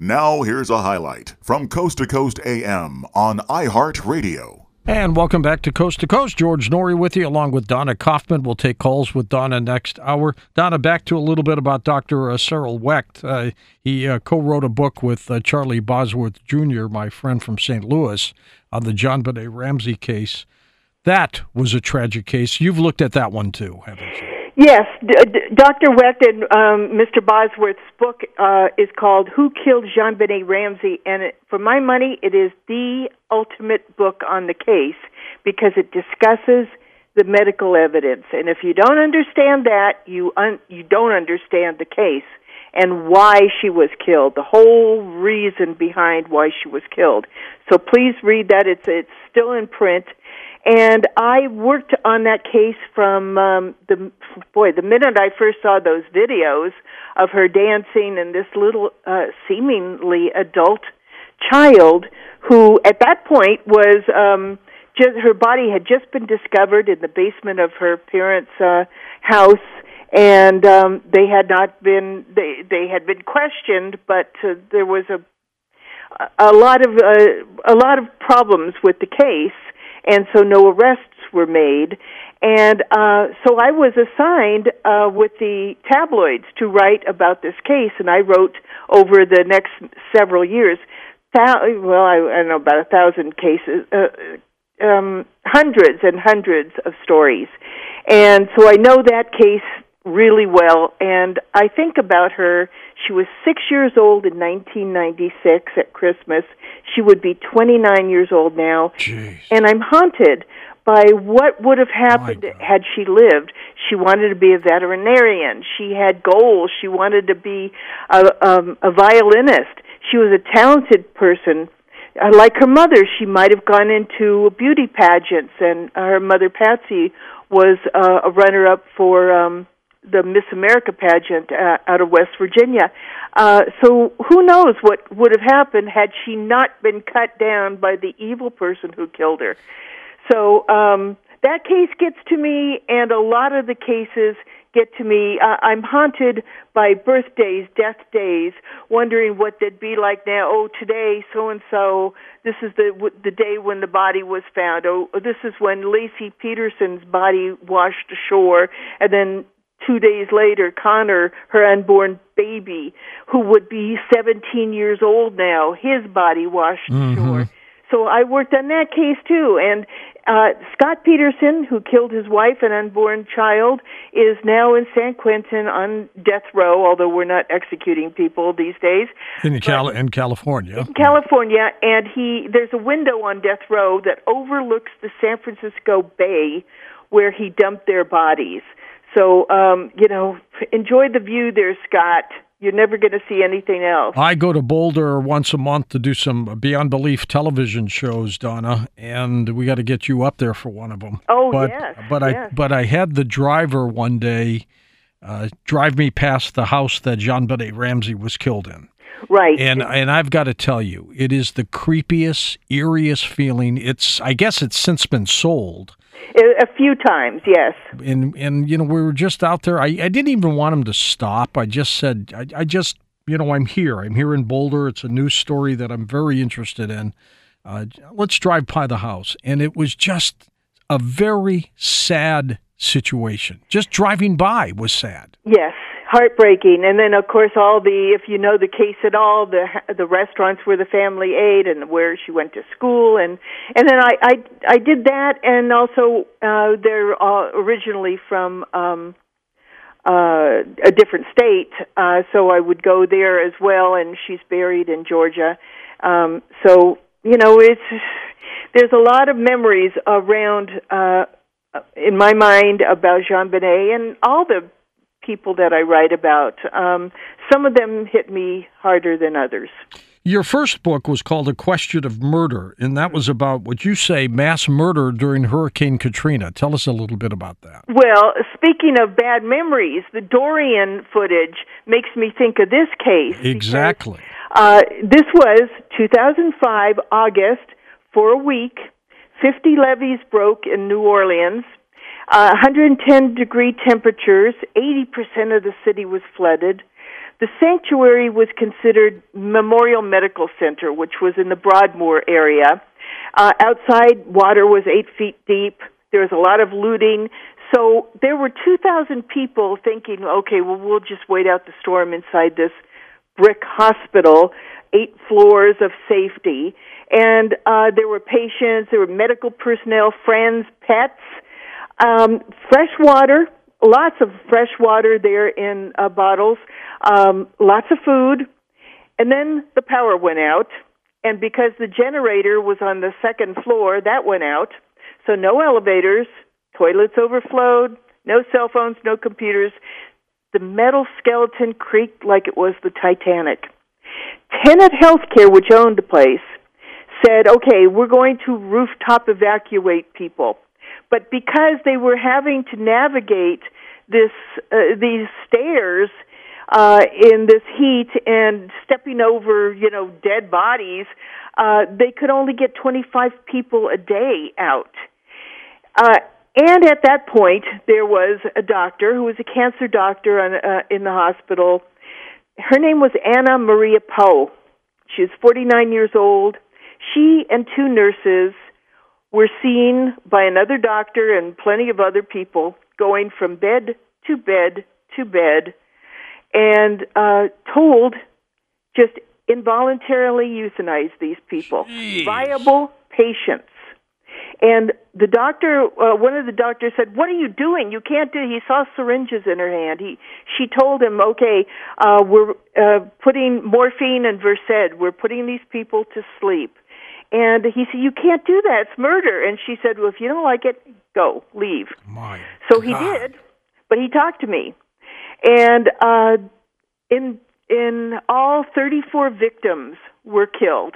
Now, here's a highlight from Coast to Coast AM on iHeartRadio. And welcome back to Coast to Coast. George Noory with you, along with Dawna Kaufmann. We'll take calls with Dawna next hour. Dawna, back to a little bit about Dr. Uh, Cyril Wecht. Uh, he uh, co wrote a book with uh, Charlie Bosworth Jr., my friend from St. Louis, on the JonBenét Ramsey case. That was a tragic case. You've looked at that one too, haven't you? Yes, D- D- Dr. Wecht and um, Mr. Bosworth's book uh, is called "Who Killed JonBenét Ramsey," and it, for my money, it is the ultimate book on the case because it discusses the medical evidence. And if you don't understand that, you un- you don't understand the case and why she was killed, the whole reason behind why she was killed. So please read that. It's it's still in print and I worked on that case from um, the boy the minute I first saw those videos of her dancing and this little uh, seemingly adult child who at that point was um, just her body had just been discovered in the basement of her parents' uh, house. And um, they had not been they they had been questioned but uh, there was a a lot of uh, a lot of problems with the case and so no arrests were made. And uh, so I was assigned uh, with the tabloids to write about this case, and I wrote over the next several years. Well, I, I don't know about a thousand cases, uh, um, hundreds and hundreds of stories, and so I know that case really well. And I think about her. She was six years old in 1996 at Christmas. She would be 29 years old now. Jeez. And I'm haunted by what would have happened had she lived. She wanted to be a veterinarian. She had goals. She wanted to be a, um, a violinist. She was a talented person. Uh, like her mother, she might have gone into beauty pageants, and her mother Patsy was uh, a runner-up for um, the Miss America pageant uh, out of West Virginia. Uh, so who knows what would have happened had she not been cut down by the evil person who killed her. So um, that case gets to me, and a lot of the cases get to me. Uh, I'm haunted by birthdays, death days, wondering what they'd be like now. Oh, today, so and so. This is the w- the day when the body was found. Oh, this is when Laci Peterson's body washed ashore, and then two days later, Connor, her unborn baby, who would be 17 years old now, his body washed ashore. So I worked on that case too. And uh, Scott Peterson, who killed his wife and unborn child, is now in San Quentin on death row, although we're not executing people these days. In, Cal- in California. In California, and he there's a window on death row that overlooks the San Francisco Bay where he dumped their bodies. So, um, you know, enjoy the view there, Scott. You're never going to see anything else. I go to Boulder once a month to do some Beyond Belief television shows, Dawna, and we got to get you up there for one of them. Oh, but, yes, But I but I had the driver one day uh, drive me past the house that JonBenét Ramsey was killed in. Right. And and I've got to tell you, it is the creepiest, eeriest feeling. It's I guess it's since been sold. A few times, yes. And and you know we were just out there. I, I didn't even want him to stop. I just said I, I just you know I'm here. I'm here in Boulder. It's a news story that I'm very interested in. Uh, let's drive by the house. And it was just a very sad situation. Just driving by was sad. Yes, heartbreaking. And then, of course, all the if you know the case at all, the the restaurants where the family ate and where she went to school, and and then I I, I did that, and also uh, they're all originally from. um uh a different state uh so I would go there as well and she's buried in Georgia um so you know it's there's a lot of memories around uh in my mind about JonBenét and all the people that I write about. Um, some of them hit me harder than others. Your first book was called A Question of Murder, and that was about what you say mass murder during Hurricane Katrina. Tell us a little bit about that. Well, speaking of bad memories, the Dorian footage makes me think of this case. because, Exactly. Uh, this was 2005 August for a week. 50 levees broke in New Orleans. Uh, 110 degree temperatures. 80% of the city was flooded. The sanctuary was considered Memorial Medical Center, which was in the Broadmoor area. Uh, outside, water was eight feet deep. There was a lot of looting. So there were 2,000 people thinking, okay, well, we'll just wait out the storm inside this brick hospital, eight floors of safety. And uh, there were patients, there were medical personnel, friends, pets, um, fresh water, lots of fresh water there in uh, bottles, um, lots of food. And then the power went out. And because the generator was on the second floor, that went out. So no elevators, toilets overflowed, no cell phones, no computers. The metal skeleton creaked like it was the Titanic. Tenet Healthcare, which owned the place, said, okay, we're going to rooftop evacuate people. But because they were having to navigate this, uh, these stairs, uh, in this heat and stepping over, you know, dead bodies, uh, they could only get 25 people a day out. Uh, and at that point, there was a doctor who was a cancer doctor on, uh, in the hospital. Her name was Anna Maria Pou. She was 49 years old. She and two nurses were seen by another doctor and plenty of other people going from bed to bed to bed and uh, told just involuntarily euthanize these people, Jeez. viable patients. And the doctor, uh, one of the doctors said, "What are you doing? You can't do." He saw syringes in her hand. He, she told him, "Okay, uh, we're uh, putting morphine and Versed. We're putting these people to sleep." And he said, "You can't do that. It's murder." And she said, "Well, if you don't like it, go, leave." My So he did, but he talked to me, and uh, in in all 34 victims were killed.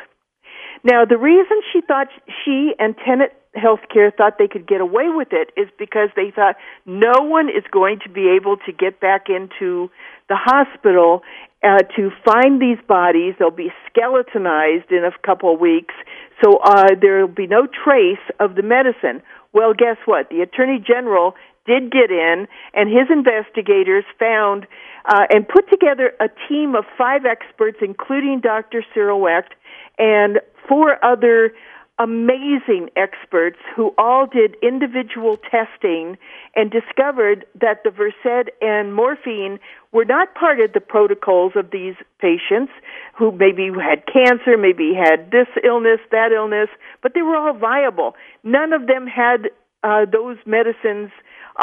Now, the reason she thought she and Tenet Healthcare thought they could get away with it is because they thought no one is going to be able to get back into the hospital uh, to find these bodies. They'll be skeletonized in a couple of weeks, so uh, there will be no trace of the medicine. Well, guess what? The Attorney General did get in, and his investigators found uh, and put together a team of five experts, including Dr. Cyril Wecht and four other amazing experts who all did individual testing and discovered that the Versed and morphine were not part of the protocols of these patients who maybe had cancer, maybe had this illness, that illness, but they were all viable. None of them had uh, those medicines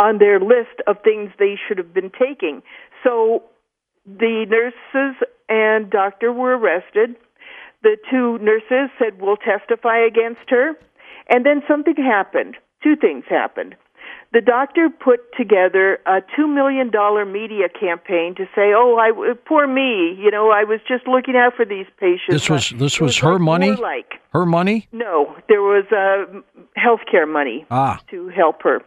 on their list of things they should have been taking. So the nurses and doctor were arrested. The two nurses said, We'll testify against her. And then something happened. Two things happened. The doctor put together a $2 million media campaign to say, Oh, I, poor me, you know, I was just looking out for these patients. This was this It was her like money. Like Her money. No, there was uh, health care money Ah. to help her.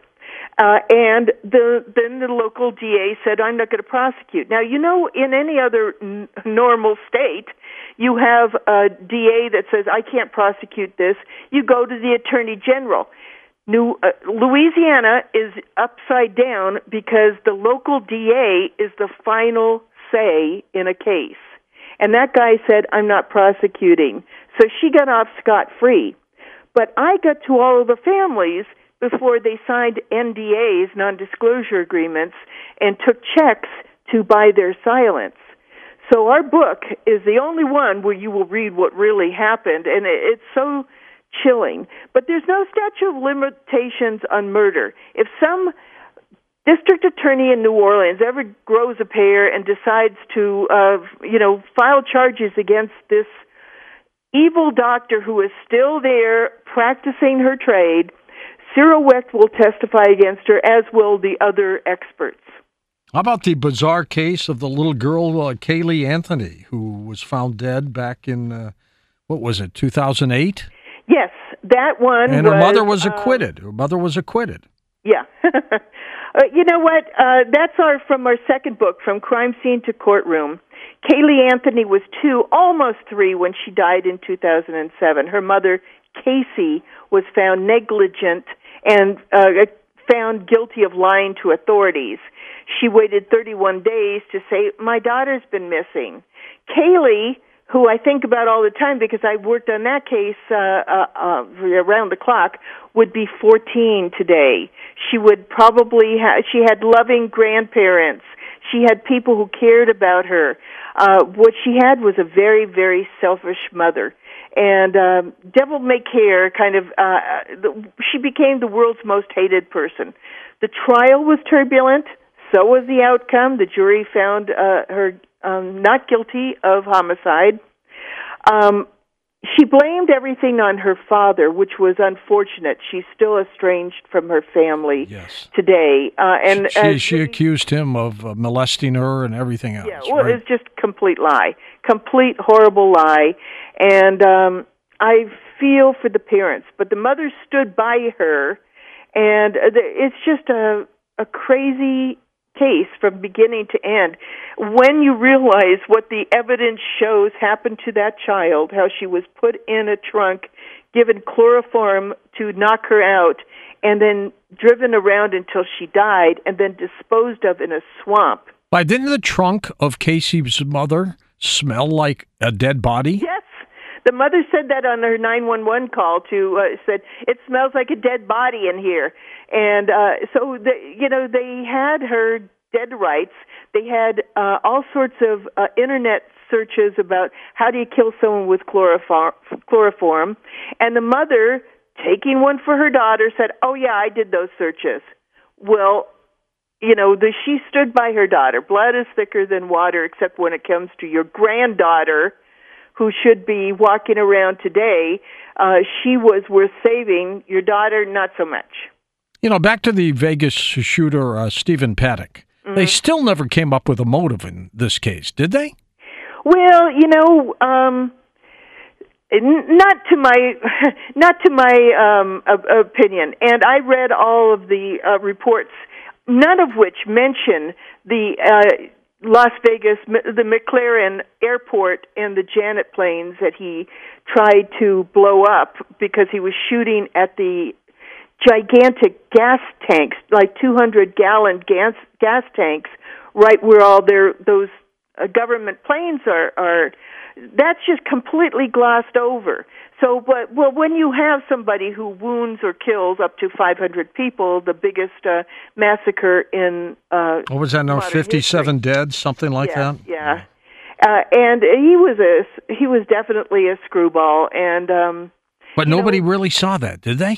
Uh, and the then the local DA said, "I'm not going to prosecute." Now, you know, in any other n- normal state, you have a DA that says, "I can't prosecute this." You go to the Attorney General. New uh, Louisiana is upside down because the local DA is the final say in a case. And that guy said, I'm not prosecuting. So she got off scot free. But I got to all of the families before they signed NDAs, non disclosure agreements, and took checks to buy their silence. So our book is the only one where you will read what really happened, and it- it's so chilling. But there's no statute of limitations on murder. If some district attorney in New Orleans ever grows a pair and decides to, uh, you know, file charges against this evil doctor who is still there practicing her trade, Cyril Wecht will testify against her, as will the other experts. How about the bizarre case of the little girl uh, Caylee Anthony, who was found dead back in uh, what was it, 2008? Yes, that one. And her mother was um, acquitted. Her mother was acquitted. Yeah. uh, you know what? Uh, that's our from our second book, from crime scene to courtroom. Caylee Anthony was two, almost three, when she died in 2007. Her mother, Casey, was found negligent and uh, found guilty of lying to authorities. She waited 31 days to say, My daughter's been missing. Caylee, who I think about all the time because I worked on that case uh, uh, uh, around the clock, would be 14 today. She would probably have, she had loving grandparents. She had people who cared about her. Uh, what she had was a very, very selfish mother and um, devil may care kind of uh, the, she became the world's most hated person the trial was turbulent so was the outcome the jury found uh, her um, not guilty of homicide um, she blamed everything on her father, which was unfortunate. She's still estranged from her family yes. today, uh, and she, she, she accused him of uh, molesting her and everything else. Yeah, well, right? it's just complete lie, complete horrible lie, and um, I feel for the parents, but the mother stood by her, and uh, it's just a a crazy case from beginning to end. When you realize what the evidence shows happened to that child, how she was put in a trunk, given chloroform to knock her out, and then driven around until she died, and then disposed of in a swamp. Why didn't the trunk of Casey's mother smell like a dead body? Yes. The mother said that on her 911 call to uh, said it smells like a dead body in here. And uh so the, you know they had her dead rights. They had uh all sorts of uh, internet searches about how do you kill someone with chloroform, chloroform and the mother taking one for her daughter said, "Oh yeah, I did those searches." Well, you know, the, she stood by her daughter. Blood is thicker than water, except when it comes to your granddaughter who should be walking around today, uh, she was worth saving. Your daughter, not so much. You know, back to the Vegas shooter, uh, Stephen Paddock. Mm-hmm. They still never came up with a motive in this case, did they? Well, you know, um, not to my not to my um, opinion. And I read all of the uh, reports, none of which mention the uh, Las Vegas, the McCarran airport and the Janet planes that he tried to blow up because he was shooting at the gigantic gas tanks, like 200 gallon gas gas tanks, right where all their those uh, government planes are are. That's just completely glossed over. So, but well, when you have somebody who wounds or kills up to 500 people, the biggest uh, massacre in uh, what was that number? 57 history. dead, something like yeah, that. Yeah, uh, and he was a he was definitely a screwball, and um, but nobody know, really saw that, did they?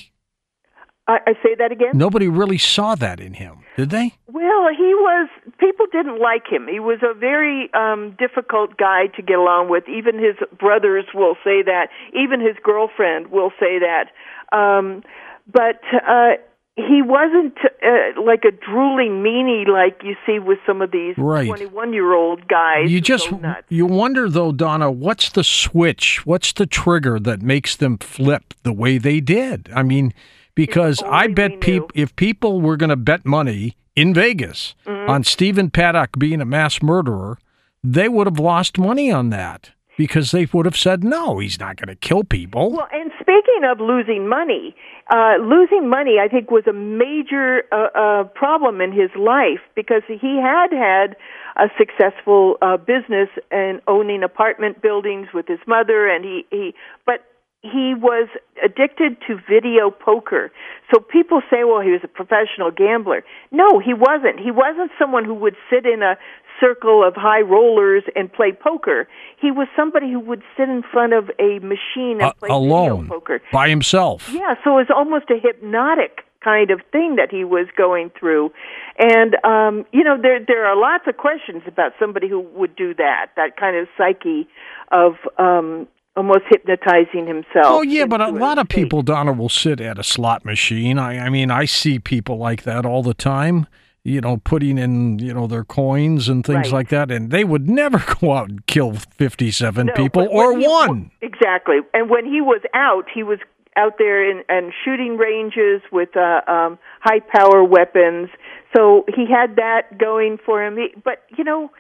I, I say that again. Nobody really saw that in him, did they? Well, he was. People didn't like him. He was a very um difficult guy to get along with. Even his brothers will say that. Even his girlfriend will say that. Um, but uh, he wasn't uh, like a drooling meanie like you see with some of these right. 21 year old guys. You just you wonder though, Dawna, what's the switch? What's the trigger that makes them flip the way they did? I mean because I bet people if people were going to bet money in Vegas mm-hmm. on Stephen Paddock being a mass murderer, they would have lost money on that because they would have said no, he's not going to kill people. Well, and speaking of losing money, uh, losing money, I think, was a major uh, uh, problem in his life because he had had a successful uh, business and owning apartment buildings with his mother, and he he, but he was addicted to video poker. So people say, well, he was a professional gambler. No, he wasn't. He wasn't someone who would sit in a circle of high rollers and play poker. He was somebody who would sit in front of a machine and uh, play alone, video poker by himself. Yeah, so it was almost a hypnotic kind of thing that he was going through. And um, you know, there there are lots of questions about somebody who would do that, that kind of psyche of um almost hypnotizing himself. Oh yeah, but a lot of people, Dawna, will sit at a slot machine. I, I mean, I see people like that all the time. You know, putting in you know their coins and things right. like that, and they would never go out and kill fifty-seven no, people or he, one. Exactly, and when he was out, he was out there in and shooting ranges with uh, um, high power weapons. So he had that going for him. He, but you know.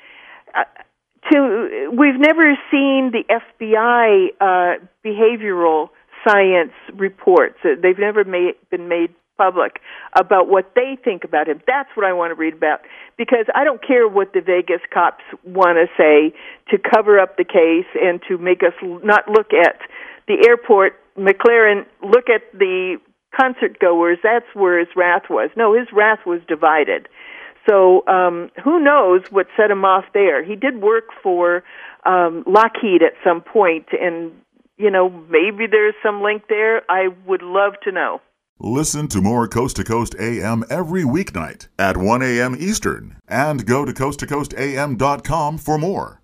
To we've never seen the FBI uh, behavioral science reports. Uh, they've never made, been made public about what they think about him. That's what I want to read about because I don't care what the Vegas cops want to say to cover up the case and to make us not look at the airport. McCarran, look at the concert goers. That's where his wrath was. No, his wrath was divided. So um, who knows what set him off there? He did work for um, Lockheed at some point, and you know maybe there's some link there. I would love to know. Listen to more Coast to Coast AM every weeknight at 1 a.m. Eastern and go to coasttocoastam.com for more.